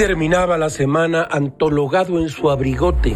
terminaba la semana antologado en su abrigote,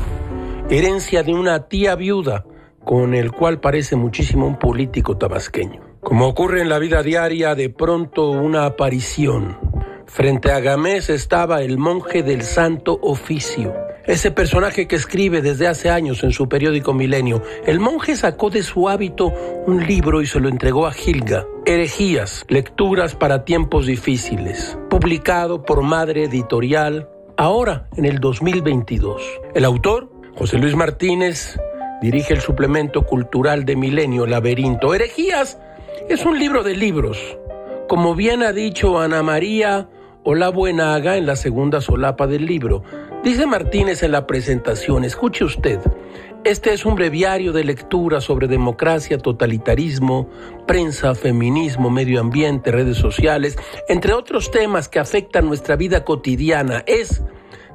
herencia de una tía viuda, con el cual parece muchísimo un político tabasqueño. Como ocurre en la vida diaria, de pronto una aparición. Frente a Gamés estaba el monje del Santo Oficio, ese personaje que escribe desde hace años en su periódico Milenio. El monje sacó de su hábito un libro y se lo entregó a Gilga. Herejías, lecturas para tiempos difíciles, publicado por Madre Editorial, ahora en el 2022. El autor, José Luis Martínez, dirige el suplemento cultural de Milenio Laberinto. Herejías es un libro de libros. Como bien ha dicho Ana María Buenaga en la segunda solapa del libro, dice Martínez en la presentación, escuche usted, este es un breviario de lectura sobre democracia, totalitarismo, prensa, feminismo, medio ambiente, redes sociales, entre otros temas que afectan nuestra vida cotidiana. Es,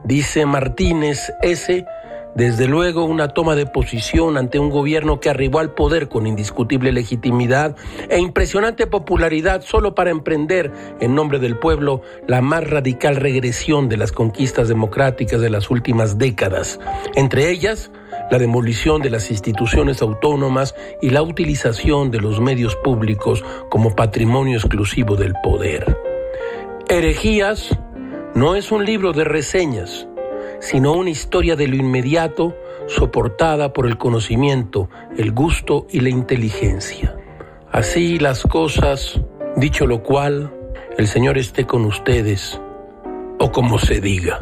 dice Martínez, ese desde luego, una toma de posición ante un gobierno que arribó al poder con indiscutible legitimidad e impresionante popularidad solo para emprender, en nombre del pueblo, la más radical regresión de las conquistas democráticas de las últimas décadas. Entre ellas, la demolición de las instituciones autónomas y la utilización de los medios públicos como patrimonio exclusivo del poder. Herejías no es un libro de reseñas, sino una historia de lo inmediato soportada por el conocimiento, el gusto y la inteligencia. Así las cosas, dicho lo cual, el Señor esté con ustedes, o como se diga.